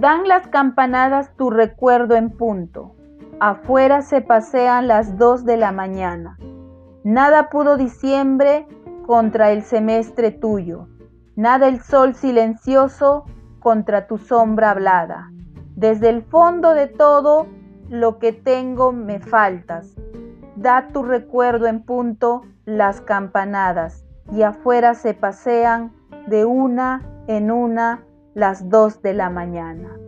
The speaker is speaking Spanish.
Dan las campanadas tu recuerdo en punto. Afuera se pasean las dos de la mañana. Nada pudo diciembre contra el semestre tuyo. Nada el sol silencioso contra tu sombra hablada. Desde el fondo de todo lo que tengo me faltas. Da tu recuerdo en punto las campanadas y afuera se pasean de una en una las dos de la mañana.